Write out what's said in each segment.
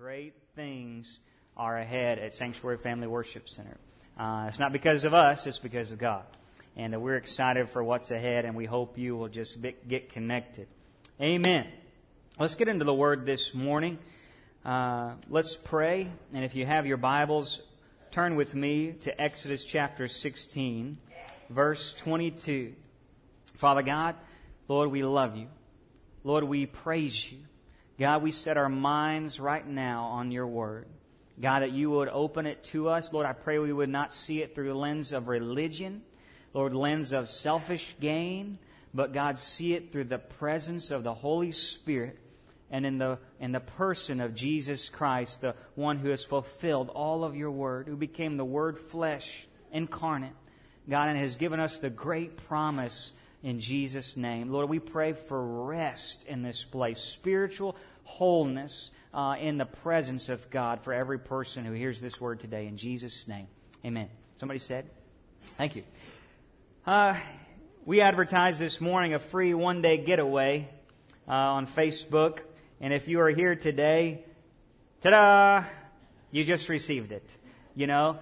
great things are ahead at Sanctuary Family Worship Center. Uh, it's not because of us, it's because of God. And uh, we're excited for what's ahead, and we hope you will just be, get connected. Amen. Let's get into the Word this morning. Uh, let's pray. And if you have your Bibles, turn with me to Exodus chapter 16, verse 22. Father God, Lord, we love you. Lord, we praise you. God, we set our minds right now on your word. God, that you would open it to us. Lord, I pray we would not see it through lens of religion, Lord, lens of selfish gain, but God, see it through the presence of the Holy Spirit and in the, in the person of Jesus Christ, the one who has fulfilled all of your word, who became the word flesh incarnate, God, and has given us the great promise in Jesus' name. Lord, we pray for rest in this place, spiritual wholeness uh, in the presence of God for every person who hears this word today. In Jesus' name, amen. Somebody said? Thank you. Uh, we advertised this morning a free one day getaway uh, on Facebook. And if you are here today, ta da! You just received it. You know?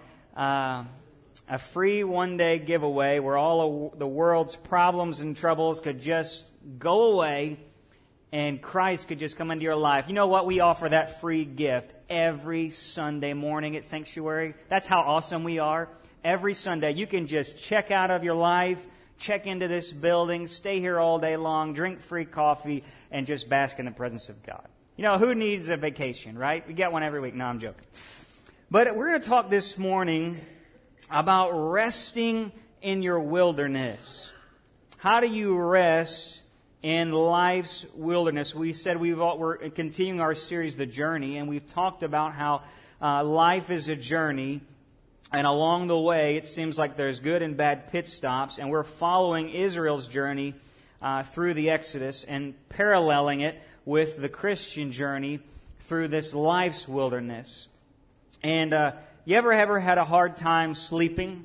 A free one day giveaway where all of the world's problems and troubles could just go away and Christ could just come into your life. You know what? We offer that free gift every Sunday morning at Sanctuary. That's how awesome we are. Every Sunday, you can just check out of your life, check into this building, stay here all day long, drink free coffee, and just bask in the presence of God. You know, who needs a vacation, right? We get one every week. No, I'm joking. But we're going to talk this morning about resting in your wilderness. How do you rest in life's wilderness? We said we are continuing our series, The Journey, and we've talked about how uh, life is a journey. And along the way, it seems like there's good and bad pit stops, and we're following Israel's journey uh, through the Exodus and paralleling it with the Christian journey through this life's wilderness. And uh, you ever ever had a hard time sleeping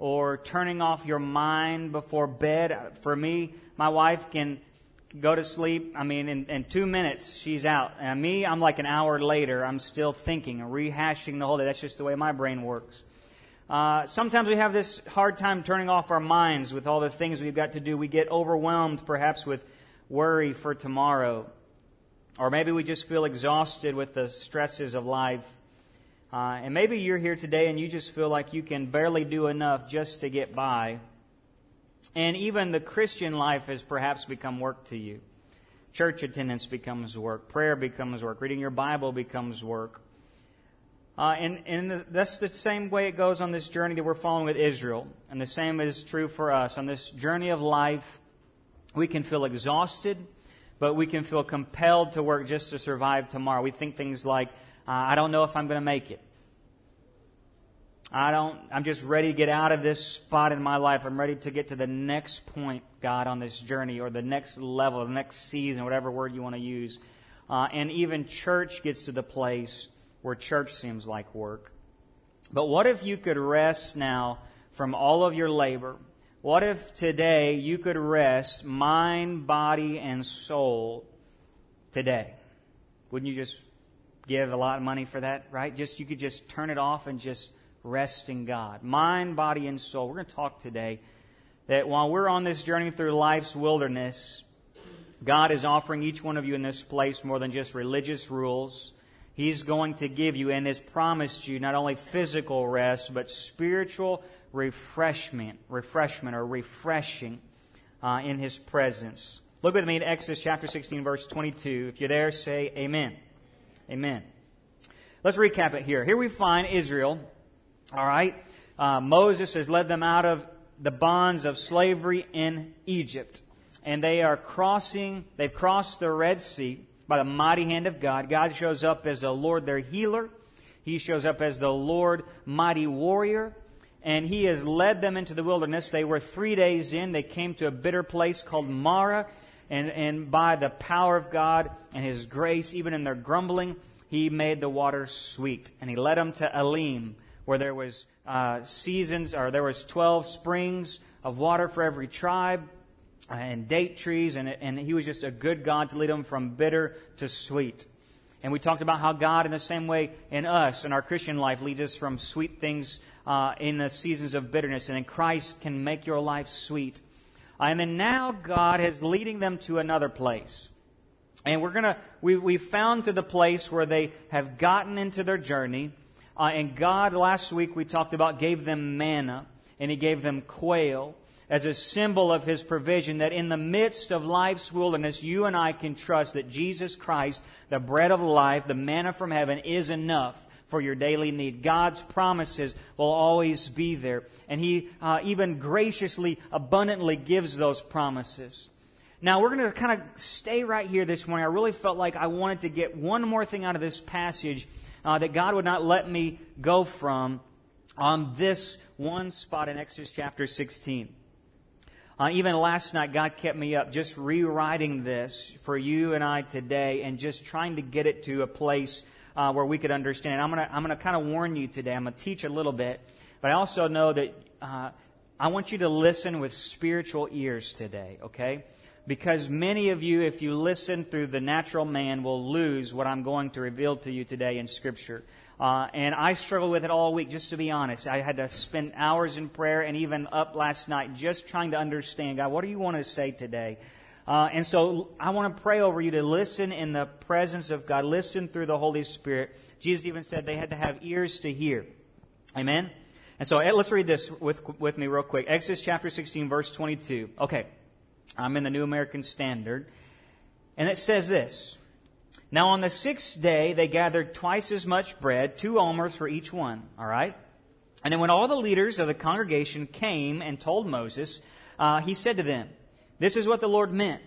or turning off your mind before bed? For me, my wife can go to sleep. I mean, in, in two minutes, she's out. And me, I'm like an hour later, I'm still thinking rehashing the whole day. That's just the way my brain works. Uh, sometimes we have this hard time turning off our minds with all the things we've got to do. We get overwhelmed, perhaps, with worry for tomorrow. Or maybe we just feel exhausted with the stresses of life. Uh, and maybe you're here today and you just feel like you can barely do enough just to get by. And even the Christian life has perhaps become work to you. Church attendance becomes work. Prayer becomes work. Reading your Bible becomes work. Uh, and and the, that's the same way it goes on this journey that we're following with Israel. And the same is true for us. On this journey of life, we can feel exhausted, but we can feel compelled to work just to survive tomorrow. We think things like, uh, I don't know if I'm going to make it. I don't, I'm just ready to get out of this spot in my life. I'm ready to get to the next point, God, on this journey or the next level, the next season, whatever word you want to use. Uh, and even church gets to the place where church seems like work. But what if you could rest now from all of your labor? What if today you could rest mind, body, and soul today? Wouldn't you just give a lot of money for that, right? Just you could just turn it off and just rest in God. Mind, body, and soul. We're going to talk today that while we're on this journey through life's wilderness, God is offering each one of you in this place more than just religious rules. He's going to give you and has promised you not only physical rest, but spiritual refreshment, refreshment or refreshing uh, in His presence. Look with me in Exodus chapter 16, verse 22. If you're there, say amen. Amen. Let's recap it here. Here we find Israel, all right? Uh, Moses has led them out of the bonds of slavery in Egypt. And they are crossing, they've crossed the Red Sea by the mighty hand of God. God shows up as the Lord, their healer. He shows up as the Lord, mighty warrior. And he has led them into the wilderness. They were three days in. They came to a bitter place called Marah. And, and by the power of God and His grace, even in their grumbling, He made the waters sweet. And He led them to Elim, where there was uh, seasons, or there was 12 springs of water for every tribe, uh, and date trees, and, and He was just a good God to lead them from bitter to sweet. And we talked about how God, in the same way in us, in our Christian life, leads us from sweet things uh, in the seasons of bitterness. And then Christ can make your life sweet. And now God is leading them to another place. And we're going to, we, we found to the place where they have gotten into their journey. Uh, and God, last week we talked about, gave them manna and He gave them quail as a symbol of His provision that in the midst of life's wilderness, you and I can trust that Jesus Christ, the bread of life, the manna from heaven, is enough for your daily need. God's promises will always be there. And He uh, even graciously, abundantly gives those promises. Now, we're going to kind of stay right here this morning. I really felt like I wanted to get one more thing out of this passage uh, that God would not let me go from on this one spot in Exodus chapter 16. Uh, even last night, God kept me up just rewriting this for you and I today and just trying to get it to a place uh, where we could understand. I'm going to I'm gonna kind of warn you today. I'm going to teach a little bit, but I also know that uh, I want you to listen with spiritual ears today, okay? Because many of you, if you listen through the natural man, will lose what I'm going to reveal to you today in Scripture. Uh, and I struggled with it all week, just to be honest. I had to spend hours in prayer and even up last night just trying to understand God, what do you want to say today? Uh, and so I want to pray over you to listen in the presence of God, listen through the Holy Spirit. Jesus even said they had to have ears to hear. Amen? And so eh, let's read this with, with me real quick. Exodus chapter 16, verse 22. Okay. I'm in the New American Standard. And it says this. Now on the sixth day, they gathered twice as much bread, two omers for each one. All right? And then when all the leaders of the congregation came and told Moses, uh, he said to them, This is what the Lord meant.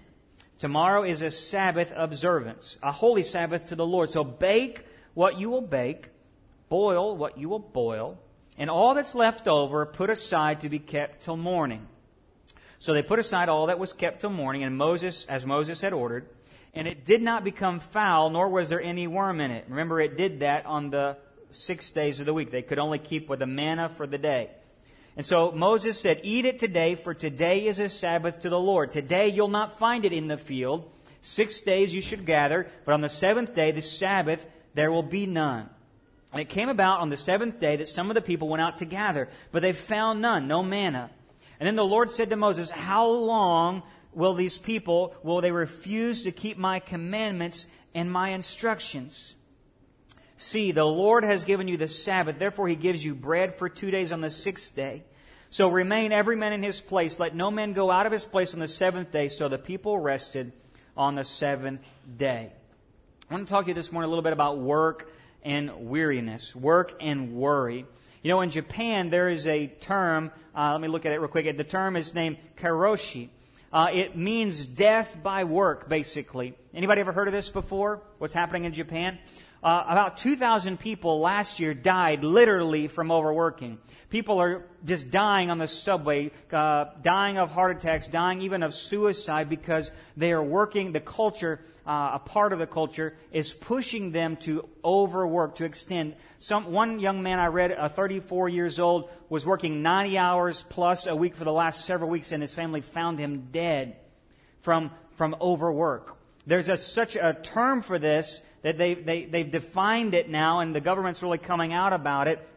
Tomorrow is a Sabbath observance, a holy Sabbath to the Lord. So bake what you will bake, boil what you will boil, and all that's left over put aside to be kept till morning. So they put aside all that was kept till morning, and Moses, as Moses had ordered, and it did not become foul, nor was there any worm in it. Remember, it did that on the six days of the week. They could only keep with the manna for the day. And so Moses said, Eat it today, for today is a Sabbath to the Lord. Today you'll not find it in the field. Six days you should gather, but on the seventh day, the Sabbath, there will be none. And it came about on the seventh day that some of the people went out to gather, but they found none, no manna. And then the Lord said to Moses, How long will these people, will they refuse to keep my commandments and my instructions? See, the Lord has given you the Sabbath, therefore he gives you bread for two days on the sixth day. So remain every man in his place. Let no man go out of his place on the seventh day. So the people rested on the seventh day. I want to talk to you this morning a little bit about work and weariness, work and worry. You know, in Japan, there is a term, uh, let me look at it real quick. The term is named karoshi. Uh, it means death by work, basically. Anybody ever heard of this before? What's happening in Japan? Uh, about 2,000 people last year died literally from overworking. People are just dying on the subway, uh, dying of heart attacks, dying even of suicide because they are working. The culture, uh, a part of the culture, is pushing them to overwork, to extend. Some one young man I read, uh, 34 years old, was working 90 hours plus a week for the last several weeks, and his family found him dead from from overwork. There's a, such a term for this that they, they, they've defined it now, and the government's really coming out about it.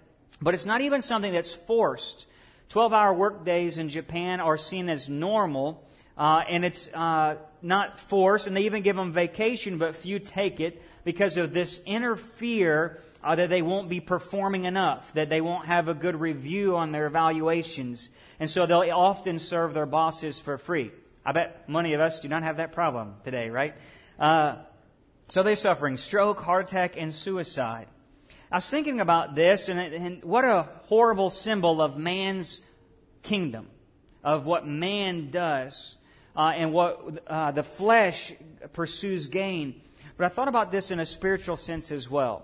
But it's not even something that's forced. 12 hour work days in Japan are seen as normal, uh, and it's uh, not forced, and they even give them vacation, but few take it because of this inner fear uh, that they won't be performing enough, that they won't have a good review on their evaluations. And so they'll often serve their bosses for free. I bet many of us do not have that problem today, right? So they're suffering stroke, heart attack, and suicide. I was thinking about this, and, and what a horrible symbol of man's kingdom, of what man does, uh, and what uh, the flesh pursues gain. But I thought about this in a spiritual sense as well.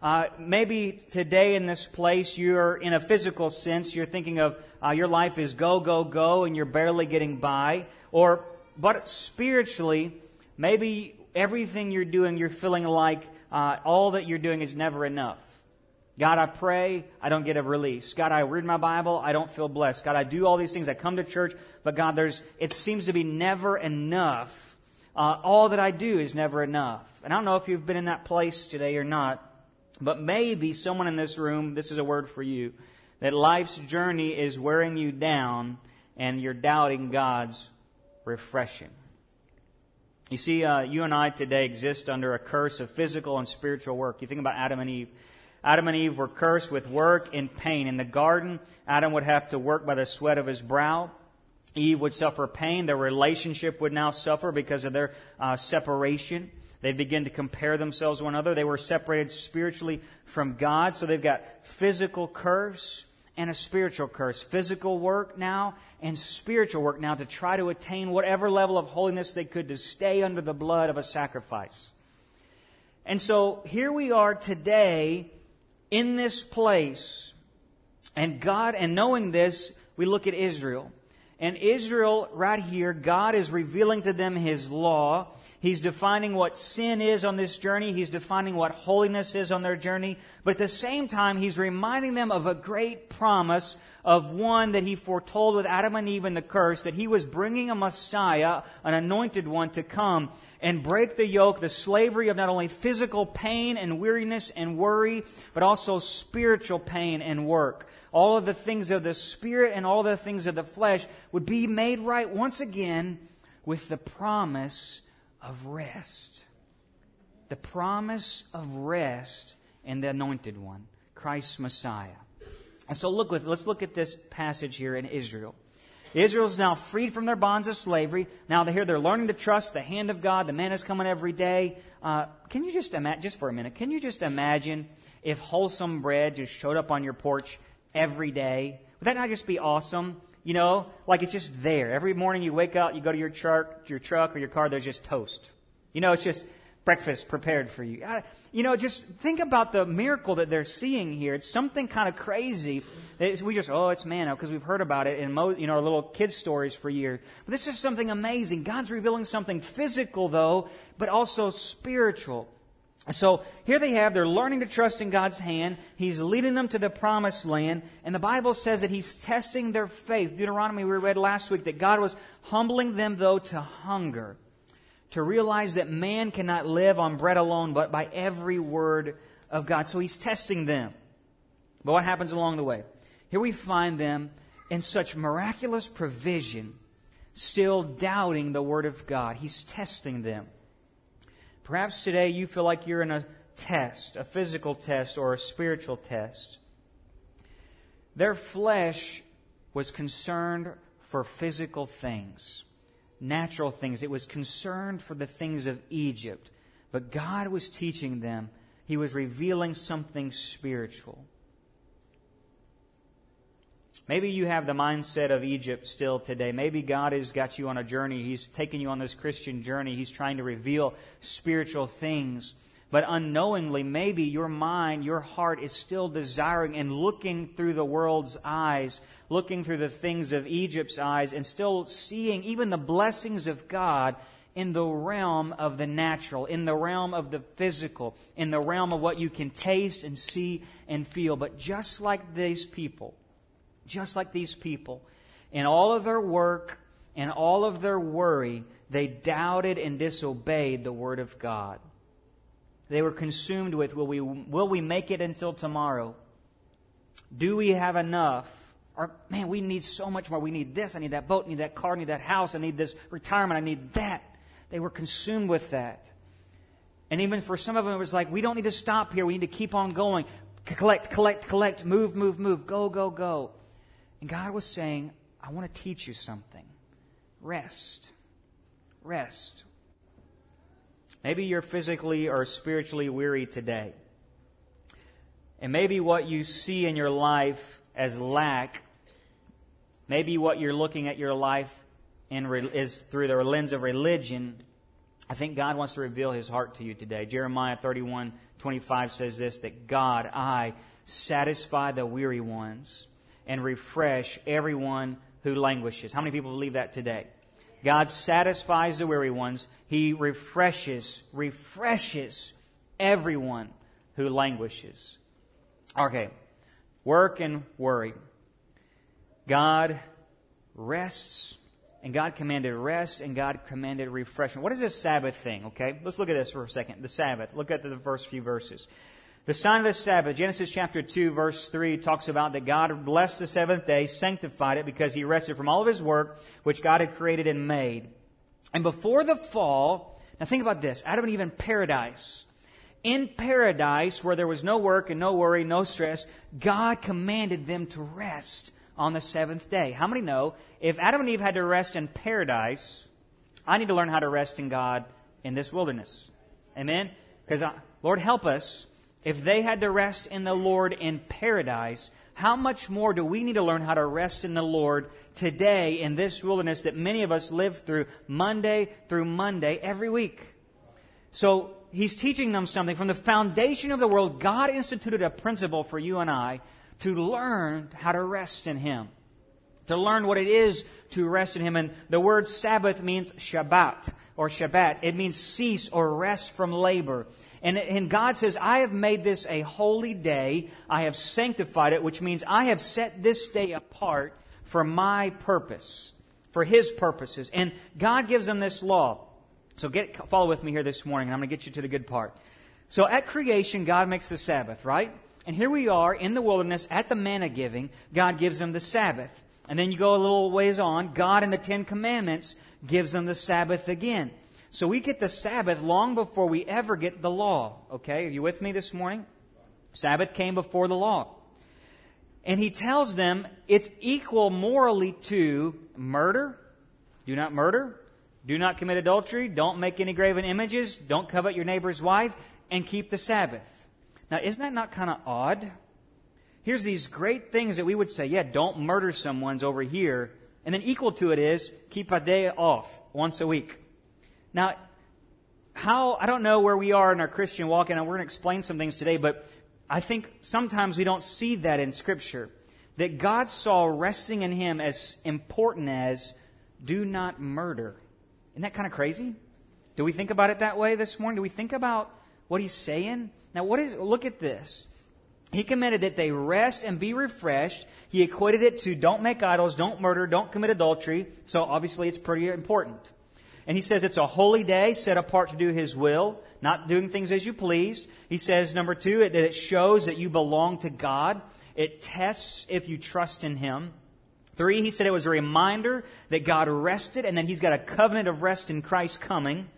Uh, maybe today in this place, you're in a physical sense, you're thinking of uh, your life is go, go, go, and you're barely getting by. Or, but spiritually, maybe everything you're doing, you're feeling like uh, all that you're doing is never enough. God, I pray, I don't get a release. God, I read my Bible, I don't feel blessed. God, I do all these things, I come to church, but God, there's, it seems to be never enough Uh, all that I do is never enough. And I don't know if you've been in that place today or not, but maybe someone in this room, this is a word for you, that life's journey is wearing you down and you're doubting God's refreshing. You see, uh, you and I today exist under a curse of physical and spiritual work. You think about Adam and Eve. Adam and Eve were cursed with work and pain. In the garden, Adam would have to work by the sweat of his brow. Eve would suffer pain. Their relationship would now suffer because of their uh, separation. They begin to compare themselves to one another. They were separated spiritually from God, so they've got physical curse and a spiritual curse. Physical work now and spiritual work now to try to attain whatever level of holiness they could to stay under the blood of a sacrifice. And so here we are today in this place, and God, and knowing this, we look at Israel. And Israel, right here, God is revealing to them His law. He's defining what sin is on this journey. He's defining what holiness is on their journey. But at the same time, He's reminding them of a great promise of one that He foretold with Adam and Eve in the curse, that He was bringing a Messiah, an anointed one, to come and break the yoke, the slavery of not only physical pain and weariness and worry, but also spiritual pain and work all of the things of the Spirit and all the things of the flesh would be made right once again with the promise of rest. The promise of rest in the anointed one, Christ's Messiah. And so look with, let's look at this passage here in Israel. Israel is now freed from their bonds of slavery. Now they're here, they're learning to trust the hand of God. The man is coming every day. Uh, can you just imagine, just for a minute, can you just imagine if wholesome bread just showed up on your porch every day. Would that not just be awesome? You know, like it's just there. Every morning you wake up, you go to your truck, your truck or your car, there's just toast. You know, it's just breakfast prepared for you. You know, just think about the miracle that they're seeing here. It's something kind of crazy. we just, oh, it's manna because we've heard about it in mo- you know our little kids stories for years. But this is something amazing. God's revealing something physical though, but also spiritual. So here they have, they're learning to trust in God's hand. He's leading them to the promised land. And the Bible says that He's testing their faith. Deuteronomy, we read last week that God was humbling them, though, to hunger, to realize that man cannot live on bread alone, but by every word of God. So He's testing them. But what happens along the way? Here we find them in such miraculous provision, still doubting the Word of God. He's testing them. Perhaps today you feel like you're in a test, a physical test or a spiritual test. Their flesh was concerned for physical things, natural things. It was concerned for the things of Egypt. But God was teaching them, He was revealing something spiritual. Maybe you have the mindset of Egypt still today. Maybe God has got you on a journey. He's taken you on this Christian journey. He's trying to reveal spiritual things. But unknowingly, maybe your mind, your heart is still desiring and looking through the world's eyes, looking through the things of Egypt's eyes, and still seeing even the blessings of God in the realm of the natural, in the realm of the physical, in the realm of what you can taste and see and feel. But just like these people, just like these people. In all of their work and all of their worry, they doubted and disobeyed the Word of God. They were consumed with will we, will we make it until tomorrow? Do we have enough? Or, man, we need so much more. We need this. I need that boat. I need that car. I need that house. I need this retirement. I need that. They were consumed with that. And even for some of them, it was like, we don't need to stop here. We need to keep on going. Collect, collect, collect. Move, move, move. Go, go, go. And God was saying, I want to teach you something. Rest. Rest. Maybe you're physically or spiritually weary today. And maybe what you see in your life as lack, maybe what you're looking at your life in is through the lens of religion. I think God wants to reveal his heart to you today. Jeremiah 31 25 says this that God, I satisfy the weary ones and refresh everyone who languishes. How many people believe that today? God satisfies the weary ones. He refreshes, refreshes everyone who languishes. Okay. Work and worry. God rests and God commanded rest, and God commanded refreshment. What is this Sabbath thing, okay? Let's look at this for a second. The Sabbath. Look at the first few verses. The sign of the Sabbath, Genesis chapter 2, verse 3, talks about that God blessed the seventh day, sanctified it, because he rested from all of his work, which God had created and made. And before the fall, now think about this Adam and Eve in paradise. In paradise, where there was no work and no worry, no stress, God commanded them to rest on the seventh day. How many know if Adam and Eve had to rest in paradise, I need to learn how to rest in God in this wilderness? Amen? Because, Lord, help us. If they had to rest in the Lord in paradise, how much more do we need to learn how to rest in the Lord today in this wilderness that many of us live through Monday through Monday every week? So he's teaching them something. From the foundation of the world, God instituted a principle for you and I to learn how to rest in Him. To learn what it is to rest in Him. And the word Sabbath means Shabbat or Shabbat. It means cease or rest from labor. And, and God says, I have made this a holy day. I have sanctified it, which means I have set this day apart for my purpose, for His purposes. And God gives them this law. So get, follow with me here this morning, and I'm going to get you to the good part. So at creation, God makes the Sabbath, right? And here we are in the wilderness at the manna giving. God gives them the Sabbath. And then you go a little ways on. God in the Ten Commandments gives them the Sabbath again. So we get the Sabbath long before we ever get the law. Okay? Are you with me this morning? Sabbath came before the law. And he tells them it's equal morally to murder. Do not murder. Do not commit adultery. Don't make any graven images. Don't covet your neighbor's wife. And keep the Sabbath. Now, isn't that not kind of odd? Here's these great things that we would say, yeah, don't murder someone's over here. And then equal to it is keep a day off once a week. Now, how, I don't know where we are in our Christian walk, and we're going to explain some things today, but I think sometimes we don't see that in Scripture. That God saw resting in Him as important as do not murder. Isn't that kind of crazy? Do we think about it that way this morning? Do we think about what He's saying? Now, what is, look at this. He commanded that they rest and be refreshed. He equated it to don't make idols, don't murder, don't commit adultery. So obviously it's pretty important. And he says it's a holy day set apart to do his will, not doing things as you please. He says, number two, that it shows that you belong to God. It tests if you trust in him. Three, he said it was a reminder that God rested and then he's got a covenant of rest in Christ coming.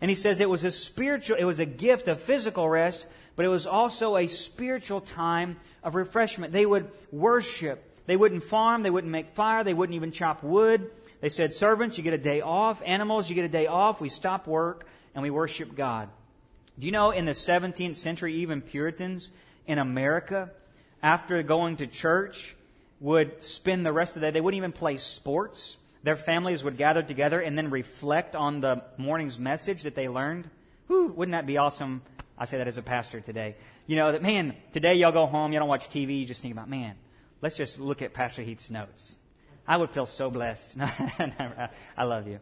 And he says it was a spiritual, it was a gift of physical rest, but it was also a spiritual time of refreshment. They would worship. They wouldn't farm. They wouldn't make fire. They wouldn't even chop wood. They said, servants, you get a day off. Animals, you get a day off. We stop work and we worship God. Do you know in the 17th century, even Puritans in America, after going to church, would spend the rest of the day, they wouldn't even play sports. Their families would gather together and then reflect on the morning's message that they learned. Whew, wouldn't that be awesome I say that as a pastor today. You know, that, man, today y'all go home, y'all don't watch TV, you just think about, man, let's just look at Pastor Heath's notes. I would feel so blessed. I love you.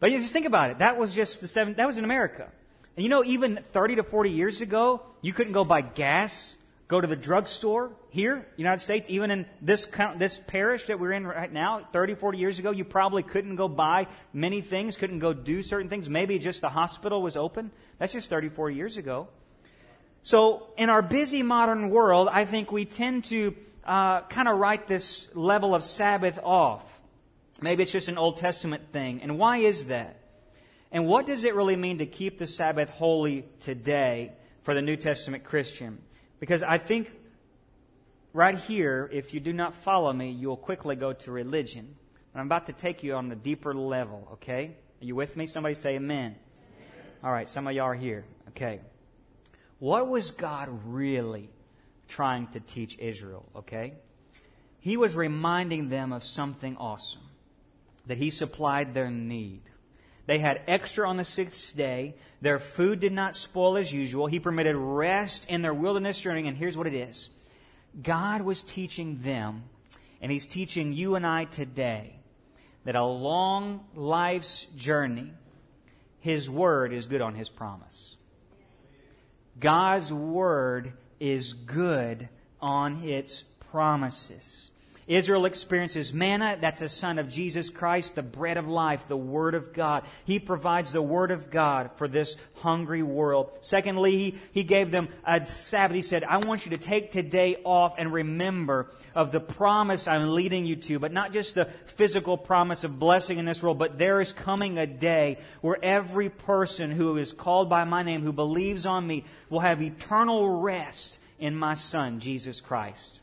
But you just think about it. That was just the seven, that was in America. And you know, even 30 to 40 years ago, you couldn't go buy gas, go to the drugstore here, United States, even in this, this parish that we're in right now, 30, 40 years ago, you probably couldn't go buy many things, couldn't go do certain things. Maybe just the hospital was open. That's just 30, 40 years ago. So, in our busy modern world, I think we tend to uh, kind of write this level of Sabbath off. Maybe it's just an Old Testament thing. And why is that? And what does it really mean to keep the Sabbath holy today for the New Testament Christian? Because I think right here, if you do not follow me, you will quickly go to religion. And I'm about to take you on a deeper level, okay? Are you with me? Somebody say amen. All right, some of y'all are here. Okay. What was God really trying to teach Israel? Okay. He was reminding them of something awesome that He supplied their need. They had extra on the sixth day. Their food did not spoil as usual. He permitted rest in their wilderness journey. And here's what it is God was teaching them, and He's teaching you and I today, that a long life's journey his word is good on His promise. God's word is good on its promises. Israel experiences manna. That's a sign of Jesus Christ, the bread of life, the Word of God. He provides the Word of God for this hungry world. Secondly, he, he gave them a Sabbath. He said, I want you to take today off and remember of the promise I'm leading you to, but not just the physical promise of blessing in this world, but there is coming a day where every person who is called by my name, who believes on me, will have eternal rest in my Son, Jesus Christ.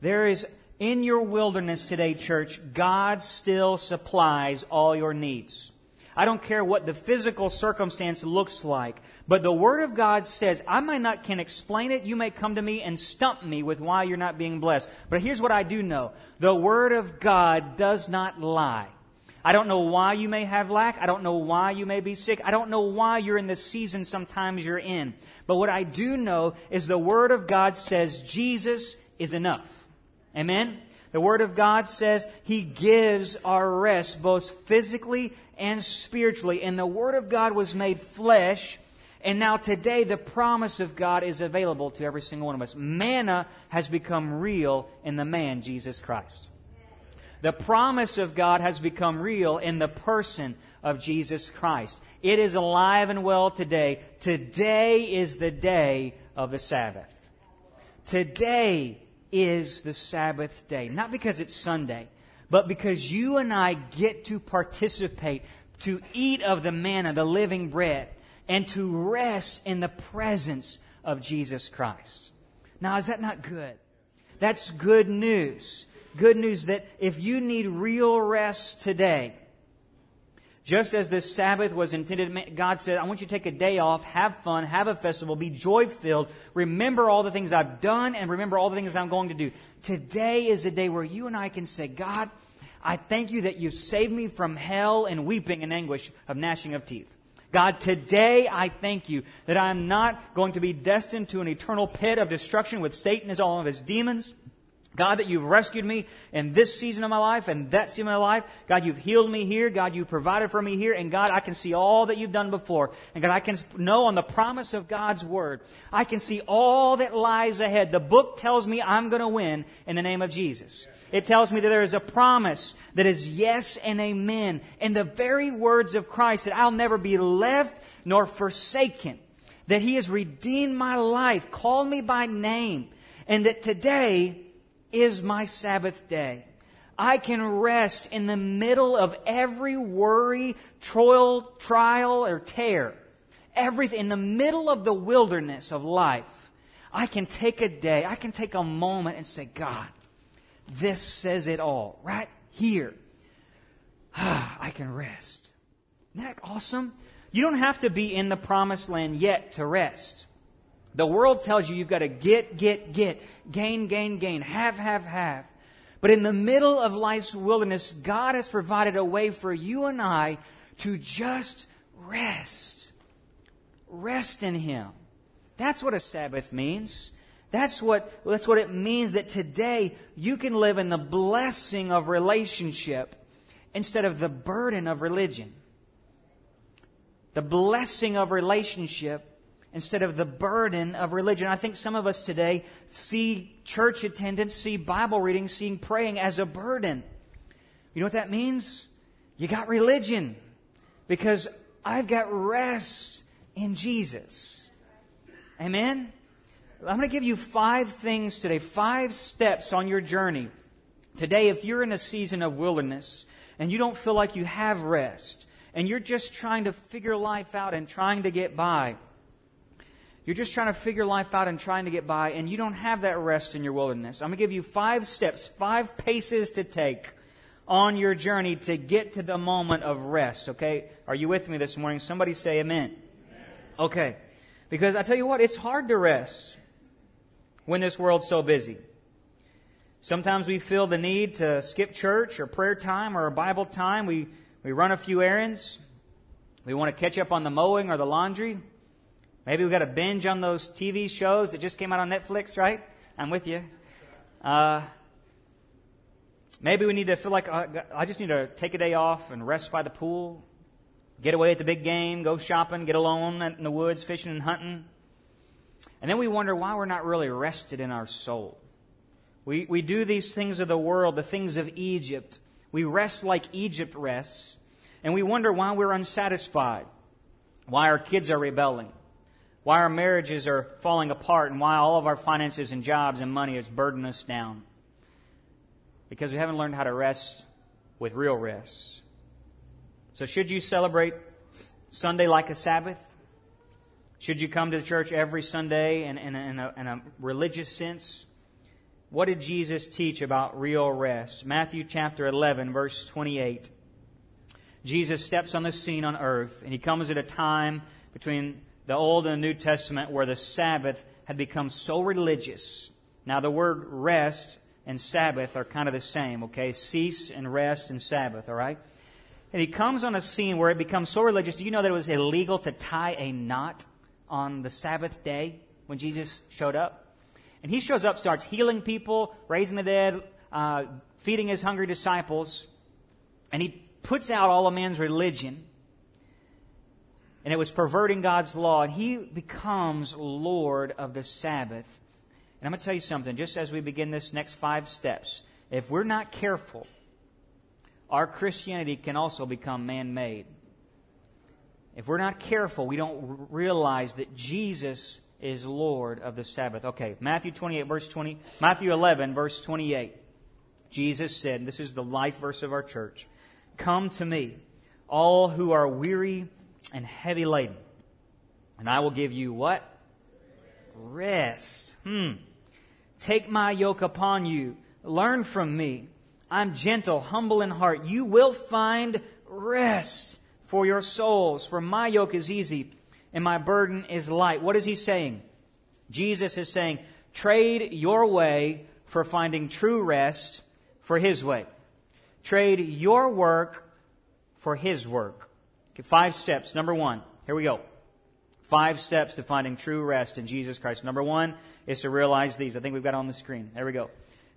There is in your wilderness today, church, God still supplies all your needs. I don't care what the physical circumstance looks like, but the Word of God says, I might not can explain it. You may come to me and stump me with why you're not being blessed. But here's what I do know. The Word of God does not lie. I don't know why you may have lack. I don't know why you may be sick. I don't know why you're in the season sometimes you're in. But what I do know is the Word of God says Jesus is enough. Amen? The Word of God says He gives our rest both physically and spiritually. And the Word of God was made flesh. And now today the promise of God is available to every single one of us. Manna has become real in the man, Jesus Christ. The promise of God has become real in the person of Jesus Christ. It is alive and well today. Today is the day of the Sabbath. Today is the Sabbath day. Not because it's Sunday, but because you and I get to participate, to eat of the manna, the living bread, and to rest in the presence of Jesus Christ. Now, is that not good? That's good news. Good news that if you need real rest today, just as this Sabbath was intended, God said, I want you to take a day off, have fun, have a festival, be joy filled, remember all the things I've done, and remember all the things I'm going to do. Today is a day where you and I can say, God, I thank you that you've saved me from hell and weeping and anguish of gnashing of teeth. God, today I thank you that I'm not going to be destined to an eternal pit of destruction with Satan and all of his demons. God, that you've rescued me in this season of my life and that season of my life. God, you've healed me here. God, you've provided for me here. And God, I can see all that you've done before. And God, I can know on the promise of God's word. I can see all that lies ahead. The book tells me I'm going to win in the name of Jesus. It tells me that there is a promise that is yes and amen. in the very words of Christ that I'll never be left nor forsaken. That He has redeemed my life, called me by name. And that today, is my Sabbath day. I can rest in the middle of every worry, toil, trial, or tear. Everything, in the middle of the wilderness of life, I can take a day, I can take a moment and say, God, this says it all. Right here. I can rest. Isn't that awesome? You don't have to be in the promised land yet to rest. The world tells you you've got to get, get, get, gain, gain, gain, have, have, have. But in the middle of life's wilderness, God has provided a way for you and I to just rest. Rest in Him. That's what a Sabbath means. That's what, that's what it means that today you can live in the blessing of relationship instead of the burden of religion. The blessing of relationship instead of the burden of religion. I think some of us today see church attendance, see Bible reading, seeing praying as a burden. You know what that means? You got religion because I've got rest in Jesus. Amen? I'm going to give you five things today, five steps on your journey. Today, if you're in a season of wilderness and you don't feel like you have rest and you're just trying to figure life out and trying to get by, you're just trying to figure life out and trying to get by, and you don't have that rest in your wilderness. I'm going to give you five steps, five paces to take on your journey to get to the moment of rest, okay? Are you with me this morning? Somebody say amen. amen. Okay. Because I tell you what, it's hard to rest when this world's so busy. Sometimes we feel the need to skip church or prayer time or a Bible time. We, we run a few errands. We want to catch up on the mowing or the laundry. Maybe we've got a binge on those TV shows that just came out on Netflix, right? I'm with you. Uh, maybe we need to feel like uh, I just need to take a day off and rest by the pool, get away at the big game, go shopping, get alone in the woods, fishing and hunting. And then we wonder why we're not really rested in our soul. We, we do these things of the world, the things of Egypt. We rest like Egypt rests, and we wonder why we're unsatisfied, why our kids are rebelling, why our marriages are falling apart, and why all of our finances and jobs and money is burdening us down. Because we haven't learned how to rest with real rest. So, should you celebrate Sunday like a Sabbath? Should you come to the church every Sunday in, in, in, a, in a religious sense? What did Jesus teach about real rest? Matthew chapter 11, verse 28. Jesus steps on the scene on earth, and he comes at a time between the Old and the New Testament where the Sabbath had become so religious. Now, the word rest and Sabbath are kind of the same, okay? Cease and rest and Sabbath, all right? And he comes on a scene where it becomes so religious. Do you know that it was illegal to tie a knot on the Sabbath day when Jesus showed up? And he shows up, starts healing people, raising the dead, uh, feeding his hungry disciples, and he puts out all of man's religion. And it was perverting God's law, and he becomes Lord of the Sabbath. And I'm going to tell you something, just as we begin this next five steps, if we're not careful, our Christianity can also become man made. If we're not careful, we don't realize that Jesus is Lord of the Sabbath. Okay, Matthew 28, verse 20, Matthew 11, verse 28. Jesus said, this is the life verse of our church Come to me, all who are weary and heavy laden, and I will give you what? Rest. Hmm. Take my yoke upon you. Learn from me. I'm gentle, humble in heart. You will find rest for your souls, for my yoke is easy and my burden is light. What is he saying? Jesus is saying, trade your way for finding true rest for his way. Trade your work for his work. Okay, five steps. Number one, here we go. Five steps to finding true rest in Jesus Christ. Number one is to realize these. I think we've got on the screen. There we go.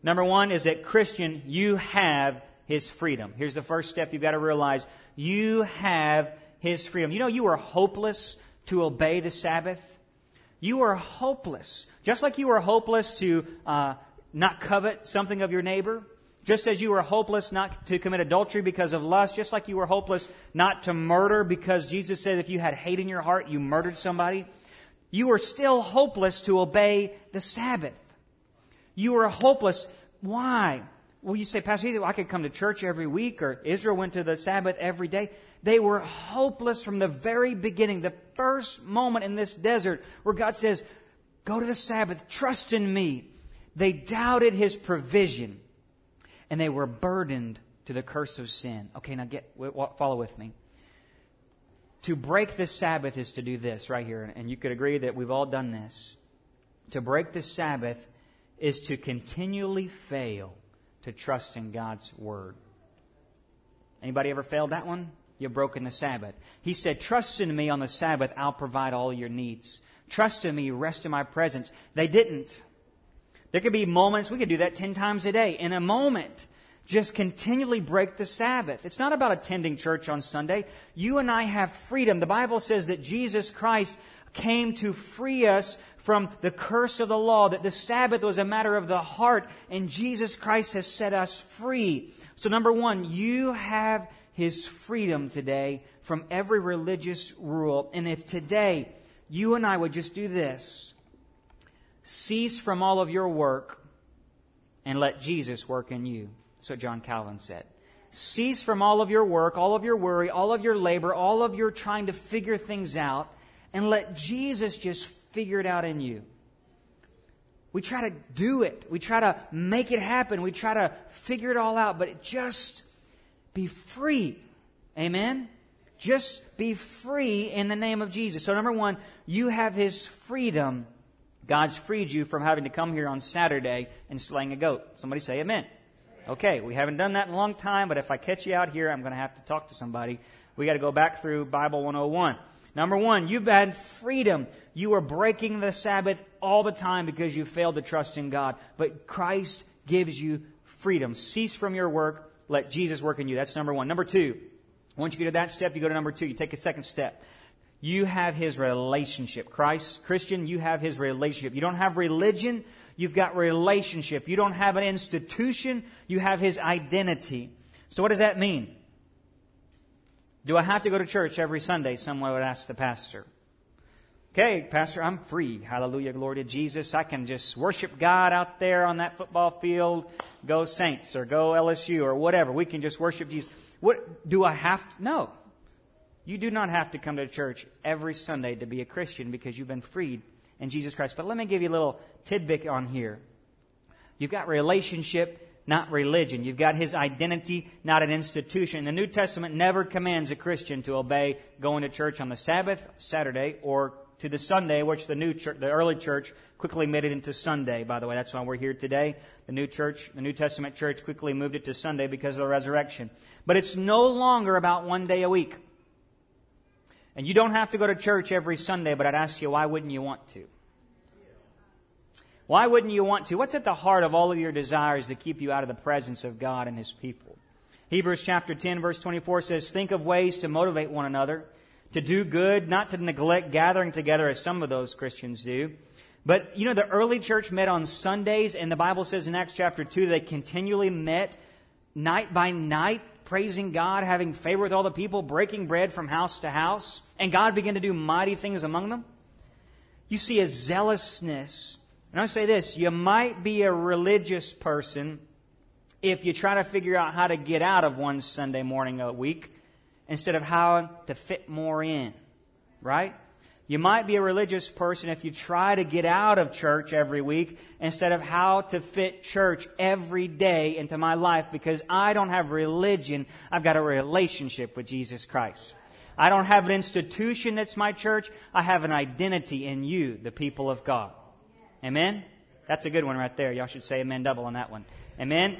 Number one is that Christian, you have his freedom. Here's the first step you've got to realize. You have his freedom. You know, you are hopeless to obey the Sabbath. You are hopeless. Just like you are hopeless to uh, not covet something of your neighbor, just as you were hopeless not to commit adultery because of lust, just like you were hopeless not to murder because Jesus said if you had hate in your heart, you murdered somebody, you are still hopeless to obey the Sabbath. You are hopeless. Why? Well, you say, Pastor, I could come to church every week, or Israel went to the Sabbath every day. They were hopeless from the very beginning, the first moment in this desert where God says, Go to the Sabbath, trust in me. They doubted his provision, and they were burdened to the curse of sin. Okay, now get follow with me. To break the Sabbath is to do this right here, and you could agree that we've all done this. To break the Sabbath is to continually fail to trust in God's word. Anybody ever failed that one? You've broken the Sabbath. He said, Trust in me on the Sabbath, I'll provide all your needs. Trust in me, rest in my presence. They didn't. There could be moments, we could do that 10 times a day. In a moment, just continually break the Sabbath. It's not about attending church on Sunday. You and I have freedom. The Bible says that Jesus Christ came to free us from the curse of the law, that the Sabbath was a matter of the heart, and Jesus Christ has set us free. So, number one, you have his freedom today from every religious rule. And if today you and I would just do this cease from all of your work and let Jesus work in you. That's what John Calvin said. Cease from all of your work, all of your worry, all of your labor, all of your trying to figure things out, and let Jesus just figure it out in you. We try to do it. We try to make it happen. We try to figure it all out, but just be free. Amen? Just be free in the name of Jesus. So, number one, you have His freedom. God's freed you from having to come here on Saturday and slaying a goat. Somebody say amen. Okay, we haven't done that in a long time, but if I catch you out here, I'm going to have to talk to somebody. We got to go back through Bible 101. Number one, you've had freedom. You are breaking the Sabbath all the time because you failed to trust in God. But Christ gives you freedom. Cease from your work. Let Jesus work in you. That's number one. Number two, once you get to that step, you go to number two. You take a second step. You have his relationship. Christ, Christian, you have his relationship. You don't have religion, you've got relationship. You don't have an institution, you have his identity. So what does that mean? Do I have to go to church every Sunday? Someone would ask the pastor. Okay, Pastor, I'm free. Hallelujah, glory to Jesus. I can just worship God out there on that football field. Go Saints or go LSU or whatever. We can just worship Jesus. What do I have to? No. You do not have to come to church every Sunday to be a Christian because you've been freed in Jesus Christ. But let me give you a little tidbit on here. You've got relationship, not religion. You've got his identity, not an institution. The New Testament never commands a Christian to obey going to church on the Sabbath, Saturday, or to the Sunday, which the new church, the early church quickly made it into Sunday, by the way. That's why we're here today. The new church, the New Testament church quickly moved it to Sunday because of the resurrection. But it's no longer about one day a week. And you don't have to go to church every Sunday, but I'd ask you, why wouldn't you want to? Why wouldn't you want to? What's at the heart of all of your desires to keep you out of the presence of God and His people? Hebrews chapter 10 verse 24 says, think of ways to motivate one another, to do good, not to neglect gathering together as some of those Christians do. But, you know, the early church met on Sundays, and the Bible says in Acts chapter 2 they continually met night by night praising God, having favor with all the people, breaking bread from house to house, and God began to do mighty things among them? You see a zealousness. And I say this you might be a religious person if you try to figure out how to get out of one Sunday morning a week instead of how to fit more in. Right? You might be a religious person if you try to get out of church every week instead of how to fit church every day into my life because I don't have religion. I've got a relationship with Jesus Christ. I don't have an institution that's my church. I have an identity in you, the people of God. Amen? That's a good one right there. Y'all should say amen double on that one. Amen?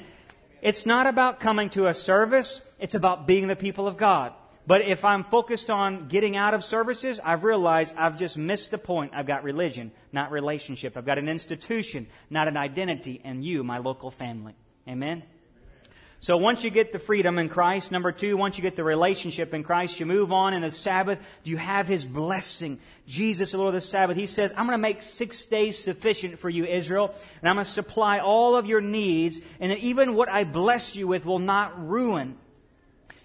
It's not about coming to a service. It's about being the people of God. But if I'm focused on getting out of services, I've realized I've just missed the point. I've got religion, not relationship. I've got an institution, not an identity, and you, my local family. Amen? So once you get the freedom in Christ, number two, once you get the relationship in Christ, you move on in the Sabbath. Do you have His blessing? Jesus, the Lord of the Sabbath, He says, I'm going to make six days sufficient for you, Israel, and I'm going to supply all of your needs, and that even what I bless you with will not ruin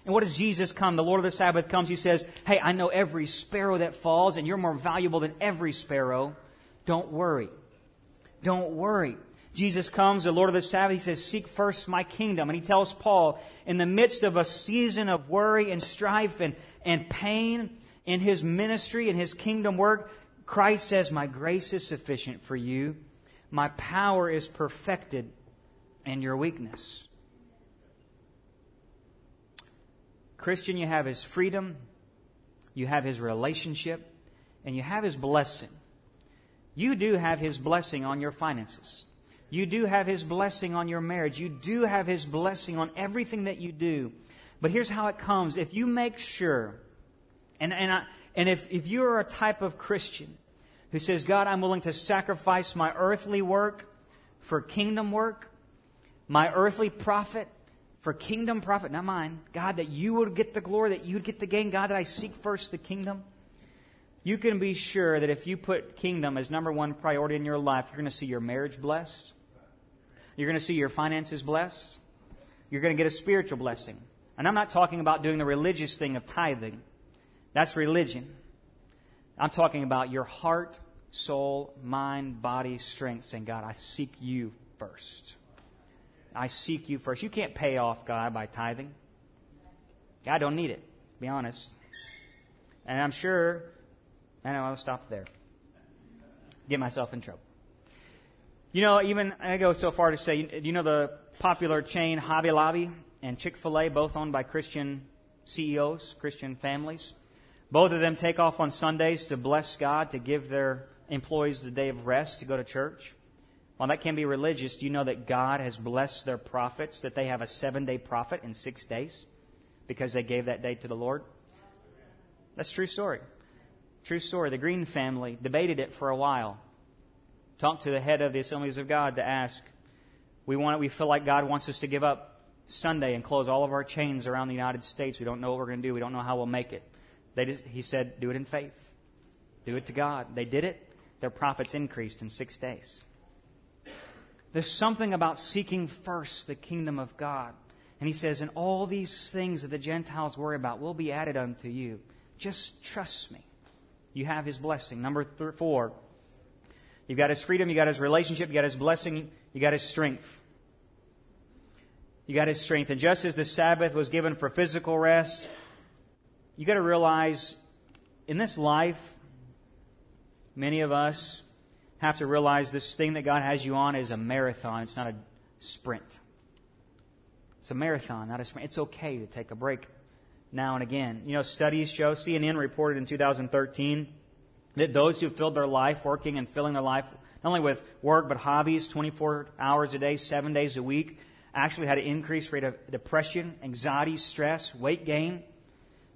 and what does Jesus come? The Lord of the Sabbath comes. He says, Hey, I know every sparrow that falls, and you're more valuable than every sparrow. Don't worry. Don't worry. Jesus comes, the Lord of the Sabbath, he says, Seek first my kingdom. And he tells Paul, in the midst of a season of worry and strife and, and pain in his ministry and his kingdom work, Christ says, My grace is sufficient for you. My power is perfected in your weakness. Christian, you have his freedom, you have his relationship, and you have his blessing. You do have his blessing on your finances. You do have his blessing on your marriage. You do have his blessing on everything that you do. But here's how it comes. If you make sure, and, and, I, and if, if you are a type of Christian who says, God, I'm willing to sacrifice my earthly work for kingdom work, my earthly profit for kingdom profit, not mine. God, that you would get the glory, that you would get the gain. God, that I seek first the kingdom. You can be sure that if you put kingdom as number one priority in your life, you're going to see your marriage blessed. You're going to see your finances blessed. You're going to get a spiritual blessing. And I'm not talking about doing the religious thing of tithing. That's religion. I'm talking about your heart, soul, mind, body, strength, saying, God, I seek you first. I seek you first. You can't pay off God by tithing. God don't need it, be honest. And I'm sure, I know I'll stop there. Get myself in trouble. You know, even I go so far to say, you know the popular chain Hobby Lobby and Chick fil A, both owned by Christian CEOs, Christian families? Both of them take off on Sundays to bless God, to give their employees the day of rest, to go to church. While that can be religious, do you know that God has blessed their profits, that they have a seven day profit in six days because they gave that day to the Lord? That's true story. True story. The Green family debated it for a while. Talked to the head of the Assemblies of God to ask, we want we feel like God wants us to give up Sunday and close all of our chains around the United States. We don't know what we're going to do. We don't know how we'll make it. Just, he said, do it in faith. Do it to God. They did it. Their profits increased in six days. There's something about seeking first the kingdom of God. And he says, and all these things that the Gentiles worry about will be added unto you. Just trust me. You have his blessing. Number th- four, you've got his freedom, you've got his relationship, you got his blessing, you got his strength. You got his strength. And just as the Sabbath was given for physical rest, you got to realize in this life, many of us have to realize this thing that God has you on is a marathon. It's not a sprint. It's a marathon, not a sprint. It's okay to take a break now and again. You know, studies show, CNN reported in 2013 that those who filled their life working and filling their life not only with work but hobbies 24 hours a day, seven days a week, actually had an increased rate of depression, anxiety, stress, weight gain,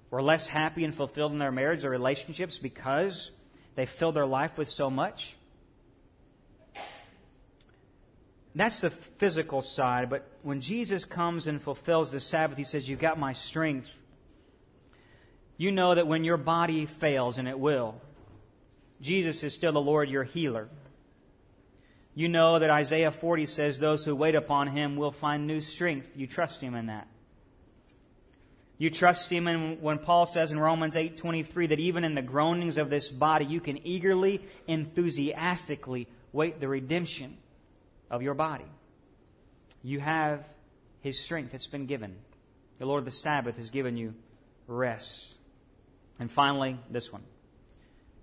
were less happy and fulfilled in their marriage or relationships because they filled their life with so much. That's the physical side, but when Jesus comes and fulfills the Sabbath, he says, You've got my strength. You know that when your body fails, and it will, Jesus is still the Lord, your healer. You know that Isaiah 40 says, Those who wait upon him will find new strength. You trust him in that. You trust him in when Paul says in Romans 8:23 that even in the groanings of this body you can eagerly enthusiastically wait the redemption of your body. You have his strength that's been given. The Lord of the Sabbath has given you rest. And finally, this one.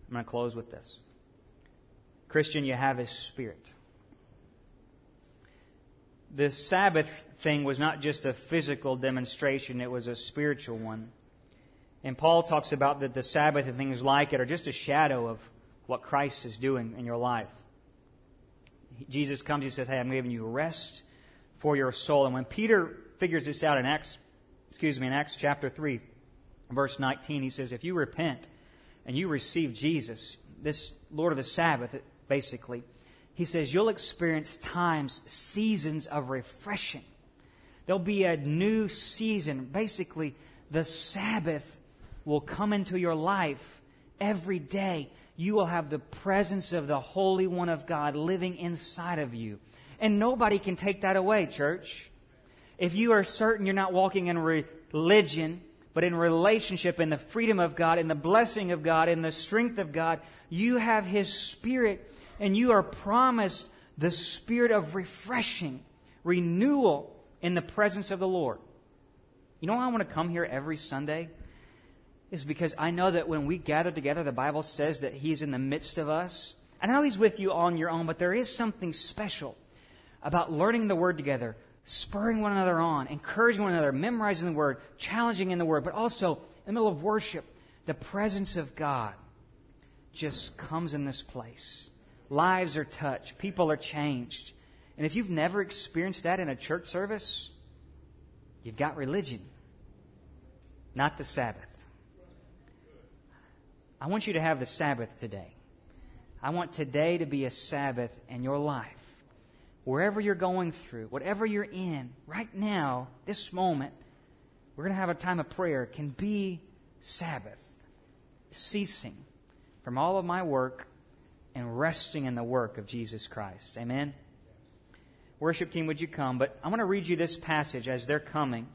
I'm going to close with this. Christian, you have his spirit the Sabbath thing was not just a physical demonstration, it was a spiritual one. And Paul talks about that the Sabbath and things like it are just a shadow of what Christ is doing in your life. Jesus comes, he says, Hey, I'm giving you rest for your soul. And when Peter figures this out in Acts, excuse me, in Acts chapter 3, verse 19, he says, If you repent and you receive Jesus, this Lord of the Sabbath, basically, he says you'll experience times, seasons of refreshing. There'll be a new season. Basically, the Sabbath will come into your life every day. You will have the presence of the Holy One of God living inside of you. And nobody can take that away, church. If you are certain you're not walking in religion, but in relationship, in the freedom of God, in the blessing of God, in the strength of God, you have His Spirit and you are promised the spirit of refreshing, renewal in the presence of the Lord. You know why I want to come here every Sunday? Is because I know that when we gather together, the Bible says that He's in the midst of us. I know He's with you on your own, but there is something special about learning the Word together, spurring one another on, encouraging one another, memorizing the Word, challenging in the Word, but also in the middle of worship, the presence of God just comes in this place lives are touched, people are changed. And if you've never experienced that in a church service, you've got religion, not the Sabbath. I want you to have the Sabbath today. I want today to be a Sabbath in your life. Wherever you're going through, whatever you're in, right now, this moment, we're going to have a time of prayer, can be Sabbath, ceasing from all of my work and resting in the work of Jesus Christ. Amen? Worship team, would you come? But I want to read you this passage as they're coming.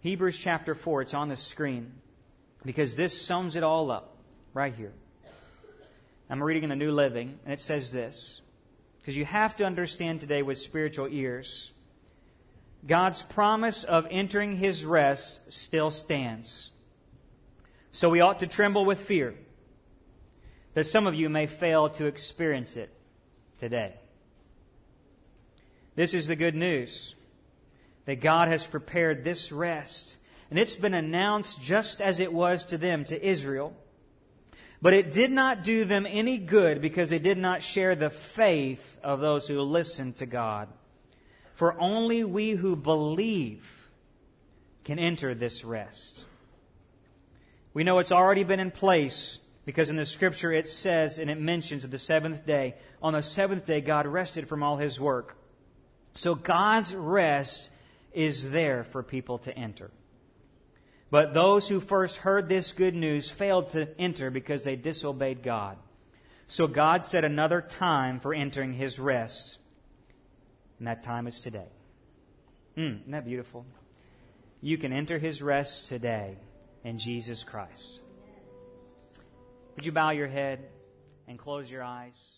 Hebrews chapter 4, it's on the screen because this sums it all up right here. I'm reading in the New Living, and it says this because you have to understand today with spiritual ears. God's promise of entering his rest still stands. So we ought to tremble with fear that some of you may fail to experience it today. This is the good news that God has prepared this rest, and it's been announced just as it was to them, to Israel. But it did not do them any good because they did not share the faith of those who listened to God. For only we who believe can enter this rest. We know it's already been in place because in the scripture it says and it mentions the seventh day. On the seventh day, God rested from all his work. So God's rest is there for people to enter. But those who first heard this good news failed to enter because they disobeyed God. So God set another time for entering his rest. And that time is today. Mm, isn't that beautiful? You can enter his rest today in Jesus Christ. Would you bow your head and close your eyes?